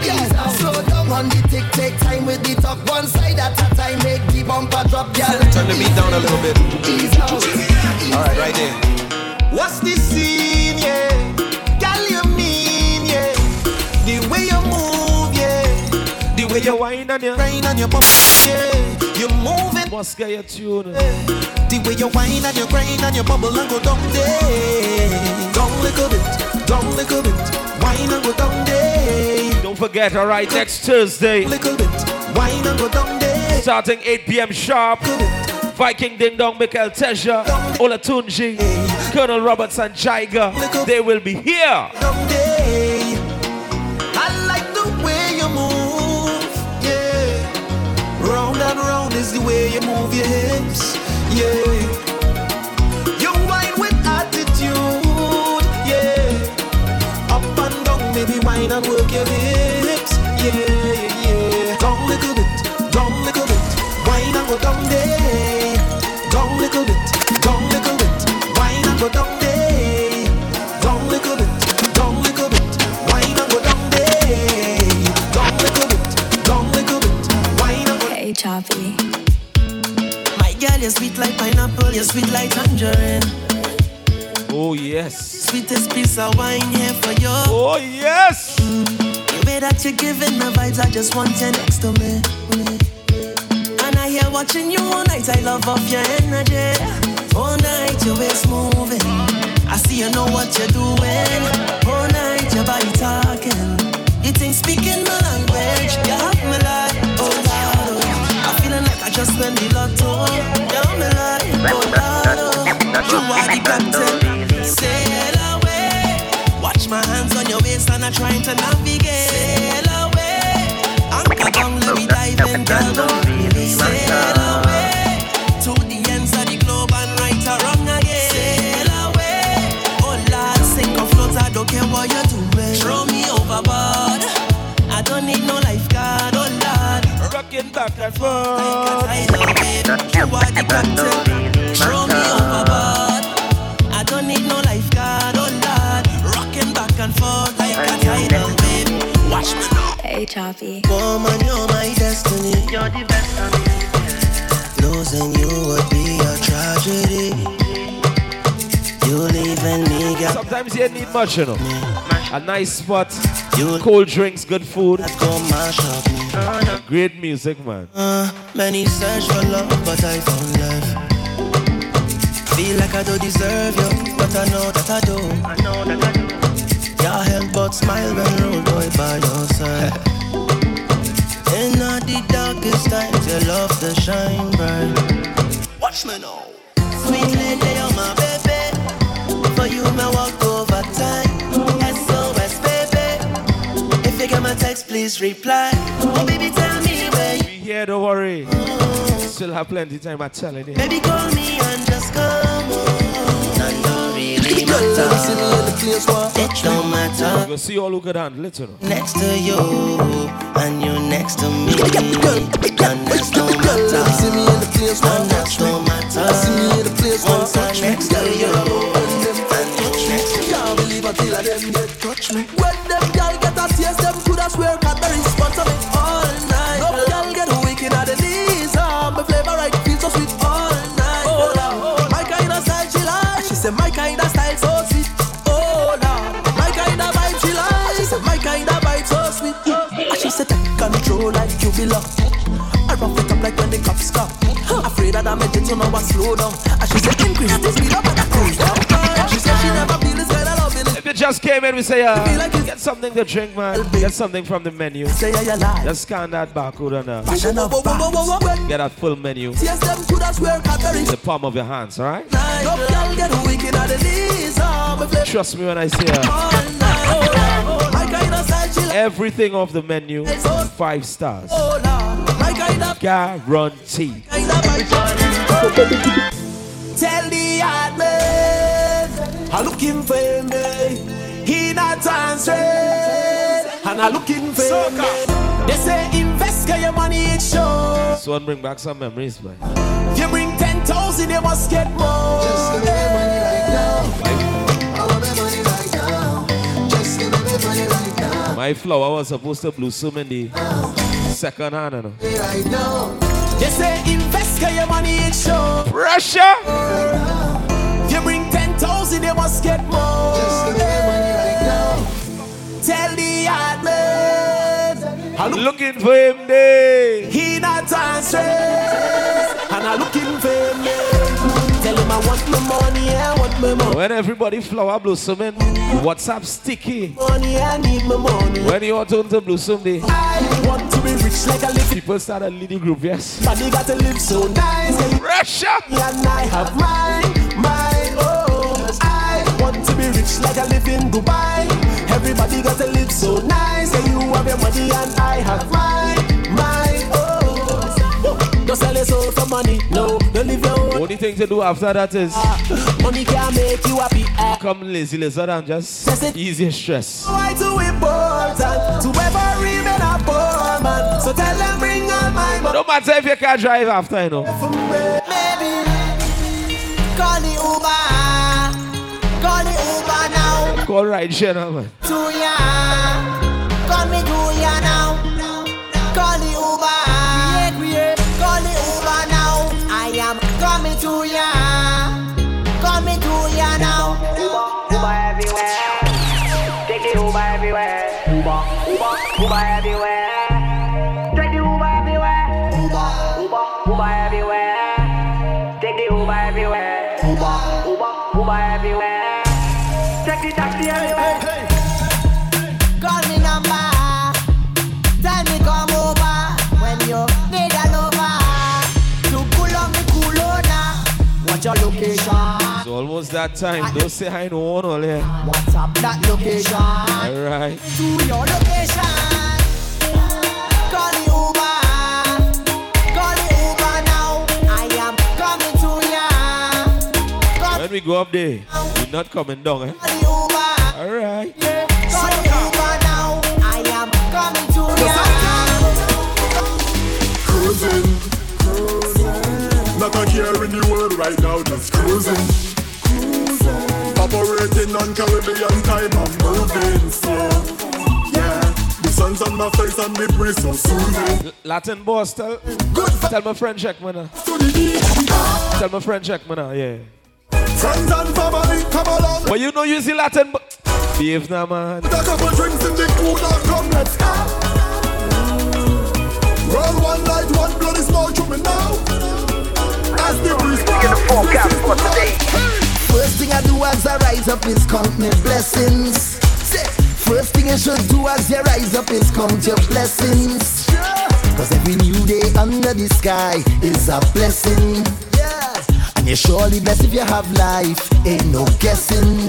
ease out Slow down on the tick Take time with the talk One side at a time Make the bumper drop girl Turn the beat down a little bit. Alright, right there. What's the The way you wine on your rain on your bum, yeah. You move it. Must get your tune. The way you wine and you grind and you bubble and go down there. Down little bit, down little bit. Wine and go down there. Don't forget, all right, next Thursday, Little bit, wine and go down there. starting 8 p.m. sharp, Viking Ding Dong, Michael Teja, Olatunji, Colonel Roberts and Jaiga. They will be here. Is the way you move your hips, yeah. You whine with attitude, yeah. Up and down, maybe whine and work your hips, you're sweet like pineapple, you're sweet like tangerine. Oh, yes. Sweetest piece of wine here for you. Oh, yes. The way that you're giving the vibes, I just want you next to me. And I hear watching you all night, I love off your energy. All night, your waist moving. I see you know what you're doing. All night, your body talking. You think speaking my language, you won the lotto. Have me like, oh Lord, you are the captain. Sail away. Watch my hands on your waist and I'm trying to navigate. Sail away. Anchor down, let me dive in, girl. Don't really sail away. Lord. Rocking back and forth. I love it. You are the captain. Throw me overboard. I don't need no lifeguard, oh Lord. Rocking back and forth like a tidal wave. Watch me now. Hey, Choppy. Woman, you're my destiny. You're the best of me. Losing you would be a tragedy. You leaving me, girl. Sometimes you need much, you know. A nice spot, cold drinks, good food, great music, man. Uh, many search for love, but I found love. Feel like I don't deserve you, but I know that I do. I know that I do. Your help but smile when road boy by your side. In all the darkest times, your love to shine bright. Watch me now. Sweet lady, you're my baby. For you, me walk get my text, please reply. Oh, baby, tell me where you. Be here, don't worry. Still have plenty time, I'm telling you. Baby, call me and just come on. And don't really matter. It don't matter. You'll see all who could handle it, you know. Next to you, and you next to me. And that's no matter. And that's no matter. Once I'm next to you, and you next to me. Can't believe until I them get touch me. When them gal get a taste, them coulda swear Cadbury sponsor me all night. No gal get wicked at the knees, ah, my flavor right feel so sweet all night. Oh Lord, my kind of style she like. She said my kind of style so sweet. Oh my kind of vibe she like. She said my kind of vibe so sweet. She said take control like you belong. I rough it up like when the cops come. Afraid that I'm a jet, so now I slow down. And she said increase the speed up and I cruise down. Just came in, we say, uh, get something to drink, man. Get something from the menu. Just scan that barcode and uh, Fashion of facts. get that full menu. Yes, them coulda swear the palm of your hands, all right? No girl get wicked at the knees, my flavor Trust me when I say uh, all night. My kind of style she like. everything off the menu, five stars. Oh Lord, my kind Guaranteed. Tell the hard man, I'm looking for me. He and I'm looking for me. They say invest, get your money it show. So one bring back some memories, man. You bring ten thousand, you must get more. Just give me money right now. I want the money right now. Just give me money right now. My flower was supposed to blossom in the second hand, you know. Right now. They say invest, get your money it show. Pressure. You bring ten thousand, you must get more. Just give me money right now. Tell the hard I'm looking for him there. He not answering, and I'm looking for me. Tell him I want my money, I want my money. When everybody flower blossoming, WhatsApp sticky. Money, I need my money. When you turn to blossom day, I want to be rich like a little. people start a little group, yes. Body got to live so nice. Russia! And I have mine, mine, oh. I want to be rich like I live in Dubai. Everybody got to live so nice. And you have your money and I have mine, mine, oh. Don't sell your soul for money, no. Don't live your own. Only thing to do after that is Money can make you happy. eh. come lazy lizard and just ease your stress. Why too important to ever remain a poor man? So tell them bring all my money. No matter if you can't drive after, you know. Now. Call ride share now, man. To ya, call me to ya now. Call the Uber, call the Uber now. I am coming to ya, coming to ya now. Uber, Uber everywhere. Take the Uber everywhere. Uber, Uber, Uber everywhere. Take the Uber everywhere. Uber, Uber, Uber everywhere. Take the Uber everywhere. Uber, Uber, Uber everywhere. What's your location? It's almost that time. Don't say I know one here. What's up that location? Alright. To your location. Call the Uber. Call the Uber now. I am coming to ya. When we go up there, we're not coming down, eh? Alright. Call Not a care in the world right now, just cruising. cruising. Operating on Caribbean time, I'm moving slow. Yeah, the sun's on my face and me breeze so soothing. Latin boss, tell, tell my friend check, man. Tell my friend check, man. Yeah. Friends and family, come along. But you know you see Latin, but behave now, man. A couple drinks in the cooler, come let's go. Roll one light, one bloody smoke to me now. The forecast for today. First thing I do as I rise up is count my blessings. First thing you should do as you rise up is count your blessings. Cause every new day under the sky is a blessing. And you're surely blessed if you have life, ain't no guessing.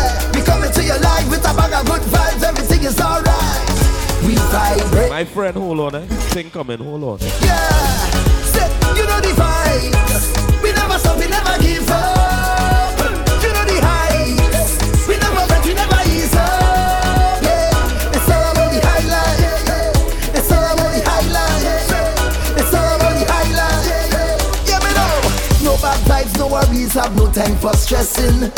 we coming to your life with a bag of good vibes. Everything is alright. We vibrate. My friend, hold on, eh? Thing coming, hold on. Yeah, say, you know the vibes. We never stop, we never give up. You know the heights. We never bend, we never ease up. Yeah, it's all about the highlight. It's all about the highlight. It's all about the highlight. Yeah, me know. No bad vibes, no worries, have no time for stressing.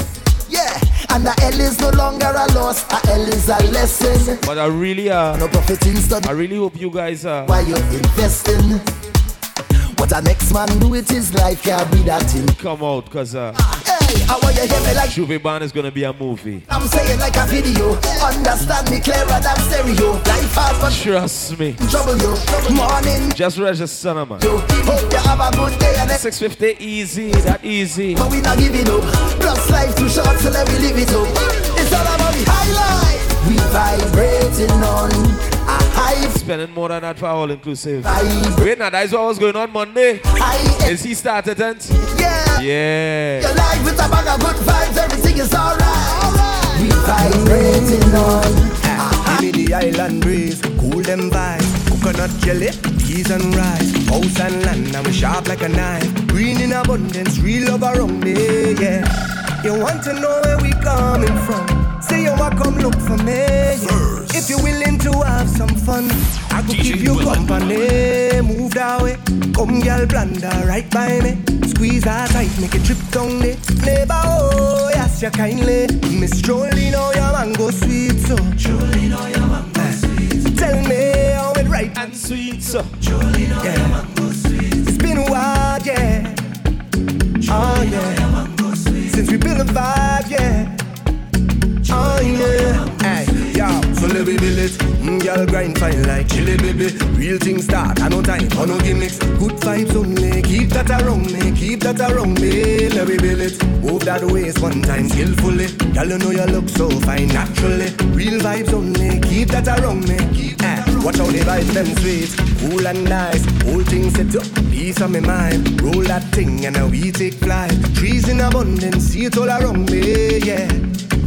And the L is no longer a loss, a L is a lesson. But I really, uh, no profit in study. I really hope you guys, uh, Why you're investing? What a next man do it his life can't be that in. come out, cause, uh, Hey, I want you hear me like Shuvi Band is gonna be a movie. I'm saying like a video. Understand me clearer than stereo. Life hard but Trust me. trouble you. Morning, Just register, man. you. Hope you have a good day and 650 easy, that easy. But we not giving up. Plus life too short, so let me live it up. It's all about the high life. We vibrating on a high Spending more than that for all inclusive. vibe. Wait, now that's what was going on Monday. High Is he started then? yeah. Yeah. Your life with a bag of good vibes, everything is alright. We vibrating on. Ah, give me the island breeze, cool them vibes. Coconut jelly, peas and rice. House and land, and we sharp like a knife. Green in abundance, real love around me, yeah. You want to know where we coming from? Say you want come look for me. If you're willing to have some fun, I could keep you company. Move that way. Come, girl, blunder right by me. Squeeze that tight, make it trip down the Neighbor, oh, yes, you kindly. Miss Jolene, oh, your mango sweet, so. Jolene, oh, your mango sweet. Tell me how it right and sweet, so. Jolene, oh, your mango sweet. It's been a while, yeah. Oh, oh, yeah. Since we built a vibe, yeah. Oh, yeah. Me build it. Mm, girl, grind fine like chili, baby. Real things start, I no time for no gimmicks. Good vibes only, keep that around me, keep that around me. Let me build it. Move that waist one time skillfully. Girl, you know you look so fine naturally. Real vibes only, keep that around me. Keep that around Watch how the vibes them sweet, cool and nice. Whole thing set up, peace on my mind. Roll that thing and now we take flight. Trees in abundance, see it all around me, yeah.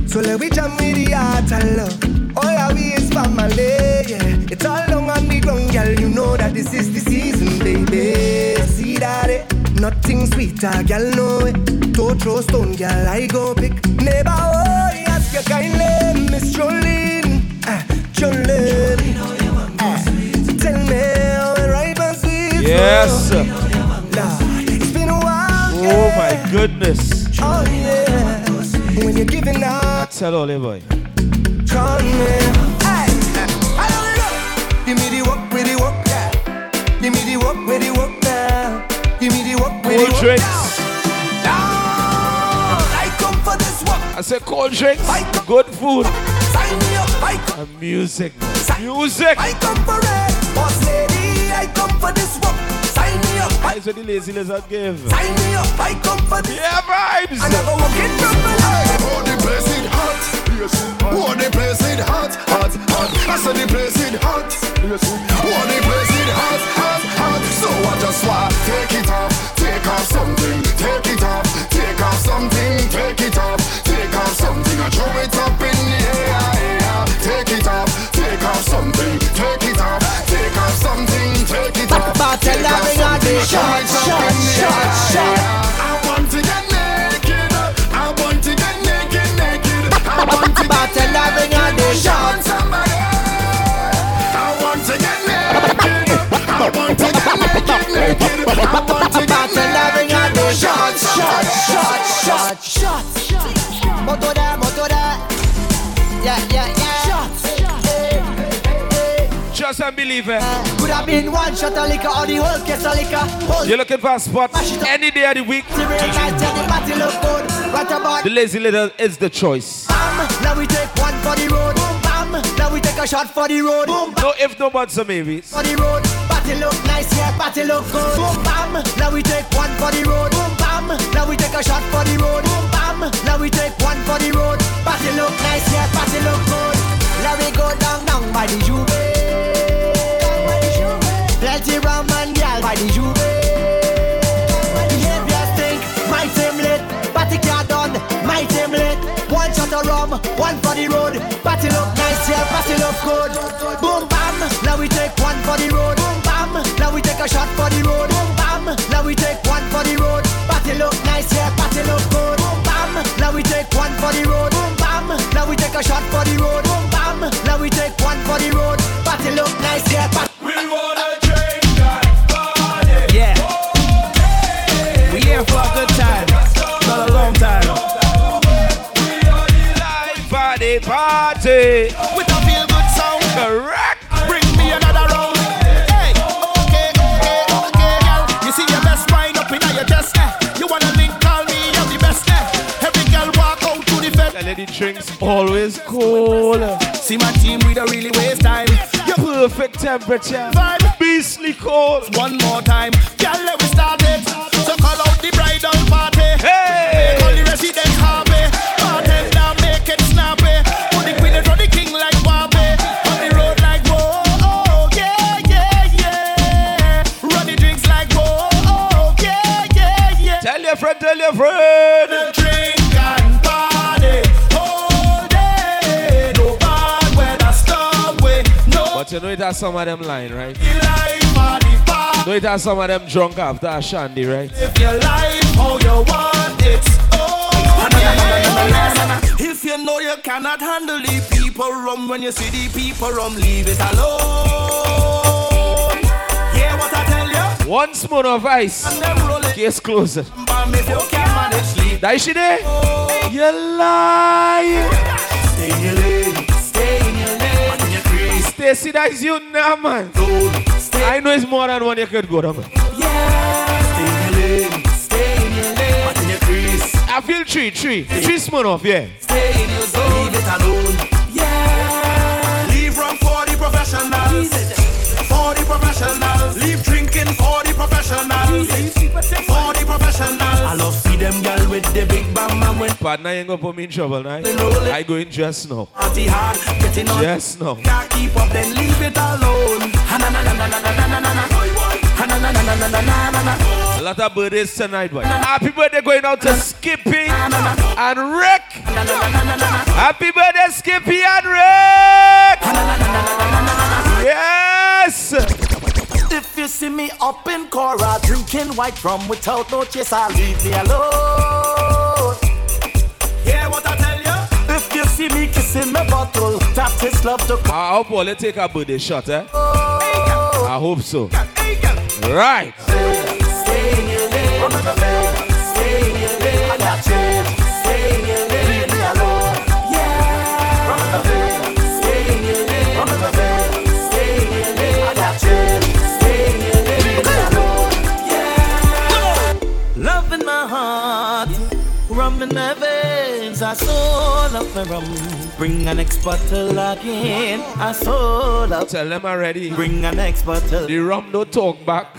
So let we jam with the heart and love. All our we is family, yeah. It's all long on the ground, girl. You know that this is the season, baby. See that it? Nothing sweeter, girl, know it. Don't throw stone, girl, I go pick. Neighbor, oh, yes, you kindly, Miss Jolene. Ah, Jolene. Ah, tell me how it ripe and sweet. Yes. Lord, it's been a while, Oh my goodness. Oh, yeah. When you're giving. I tell all boy. Call me. Hey, I don't know. Give me the walk with the walk, yeah. Give me the walk with the walk now. Give me the walk with Cold the walk drinks. now. I come for this walk. I said cold drinks, good food, Sign me up. I come. and music. Music. I come for it. Boss lady, I come for this walk. Sign me up. I That's what the lazy lizard give. sign me up. I come for this. Yeah, vibes. I never walk in from the light. Oh, the place is hot. Oh, the place is hot, hot, hot. I said the place is hot. Oh, the place is hot, hot, hot. So I just want take it off, take off something, take it off, take off something, take it off, take off something. I throw it up in the air, air. Take it off, take off something, take it off, take off something, take it off. Bartender, take off out the something. Shot, shot, shot, shot. Want to get Bartender, bring out the shot, shot, shot, shot, shot. Moto there, moto there. Yeah, yeah, yeah. Shots. Trust and believe. Could have been one shot of liquor or the whole case of liquor. Whole You're looking for a spot any day of the week. the real night till the party look good. Right The lazy lizard is the choice. bam. Now we take one for the road. Boom, bam. Now we take a shot for the road. Boom, bam. No if, no buts, or maybes. For the road. Party look nice, yeah. Party look good. Boom, bam. Now we take one for the road. Boom, bam. Now we take a shot for the road. Boom, bam. Now we take one for the road. Party look nice, yeah. Party look good. Now we go down, down by the J'ouvert. Plenty rum and gal by the J'ouvert. Behavior stink, my team lit. Party car done, my team lit. One shot of rum, one for the road. Party look nice, yeah, party look good. Boom bam, now we take one for the road. Cold. See my team, we don't really waste time. Your perfect temperature. Vibe. Beastly cold. One more time, you know it has some of them lying, right? life, party, party. You know it has some of them drunk after a shandy, right? Live your life how you want it. Oh, yeah. If you know you cannot handle the people rum when you see the people rum, leave it alone. Hear what I tell you? One spoon of ice. Case closed. Bam, if you can manage, leave. That she there? You lie. Stacy, that is you now, man. I know it's more than one you could go. Stay in your lane, stay in your lane. What in your crease? I feel three, three. Three spoon off, yeah. Stay in your zone, leave it alone. Yeah. Leave rum for the professionals. For the professionals. them girl with the big bam and when Partner, you ain't gonna put me in trouble, right? I go in just now. Party hard. Yes, no. Can't keep up, then leave it alone. A lot of birthdays tonight, boy. Happy birthday going out to Skippy and Rick. Happy birthday, Skippy and Rick. Yes. You see me up in Cora drinking white rum without no chaser, leave me alone. Hear what I tell you? If you see me kissing my bottle, that is love to I hope all take a birthday shot, eh? I hope so. Right. Stay in your lane. Stay in your lane. Veins. I so love my rum. Bring an next bottle again. I so love. Tell them already. Bring an next bottle. The rum don't talk back.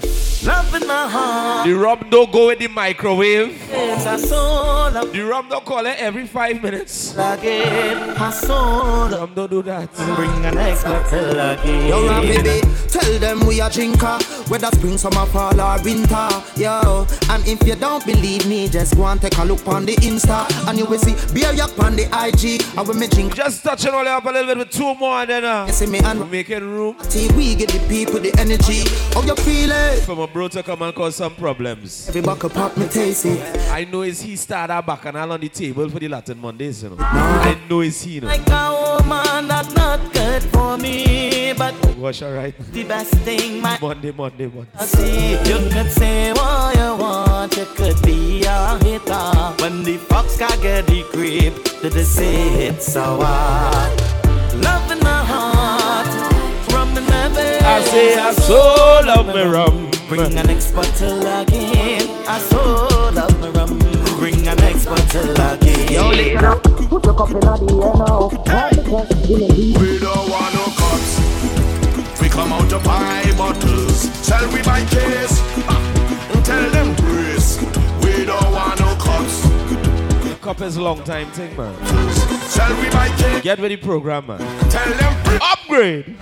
Love in my heart. The rum don't go in the microwave. Yes, I. The rum don't call it every five minutes. again. I saw Rum don't do that. Bring an next bottle again. Yo, rap baby, tell them we a drinker, whether spring, summer, fall or winter. Yo, and if you don't believe me, just go and take a look on the Insta, and you will see beer yak on the IG. And when me drink, Just touching all up a little bit with two more, and then uh, see me and we're making room see we get the people the energy. How you feel it? for my bro to come and cause some problems. Every buckle pop me taste it. I know it's he started back and all on the table for the Latin Mondays, you know. I know it's he, you know. Like a woman that's not good for me, but Wash alright. the best thing my Monday, Monday, Monday. I see. You could say what you want, you could be a hitter. When the fox can get the grip, did they say it's so hard? Love in my heart, I say I so love me rum. Bring an next bottle again. I so love my rum. Bring an next bottle again. Yo, listen up. Put your cup in the air now. We don't want no cups. We come out to buy bottles. Shall we buy case. Ah, tell them brace. We don't want no cups. Cup is a long time thing, man. Shall we buy case. Get ready program, man. Tell them brace. Upgrade.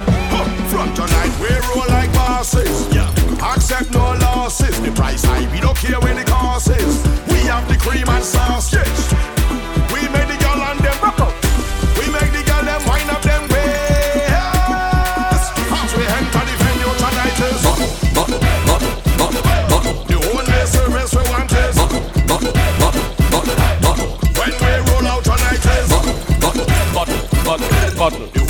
From tonight we roll like bosses. Yeah. Accept no losses. The price high, we don't care where the cost is. We have the cream and sauce. Yes. We make the girl and them rock up. We make the girl them wind up them ways. As we enter the venue tonight is the only service we want is when we roll out tonight is the only service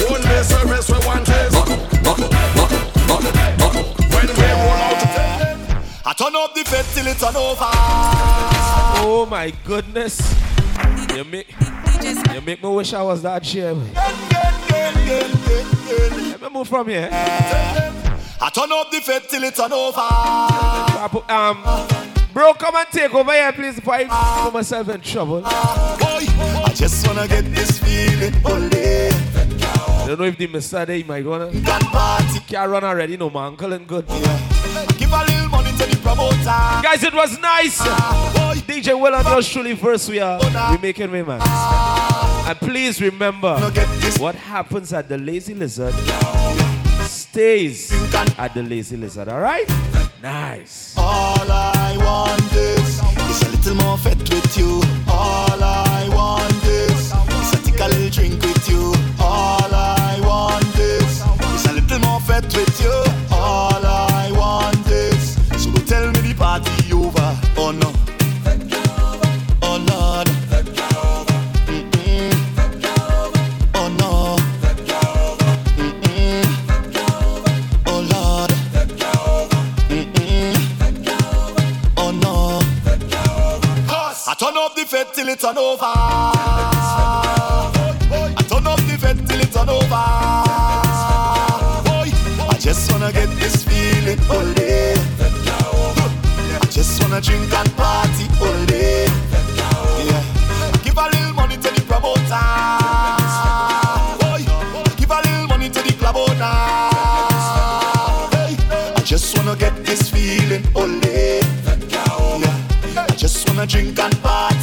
fed till it's on over. Oh my goodness. You make, you make me wish I was that chair. Let me move from here. I turn up the fed till it's on over. Um, bro, come and take over here, please, before I put myself in trouble. Boy, I just wanna get this feeling only. I don't know if the mister there, he might wanna. Can't run already, no, my uncle and good. Give a little money to the promoter. Guys, it was nice. Ah, DJ Willan yours truly first we are we making way, man. Ah. And please remember what happens at the Lazy Lizard stays at the Lazy Lizard, alright? Nice. All I want is, is a little more with you. All I want is, is a little drink with you. All turn over. I turn off the vent till it turn over. I just wanna get this feeling all day. I just wanna drink and party all day. Give a little money to the promoter. Give a little money to the club owner. I just wanna get this feeling all day. Yeah. I just wanna drink and party.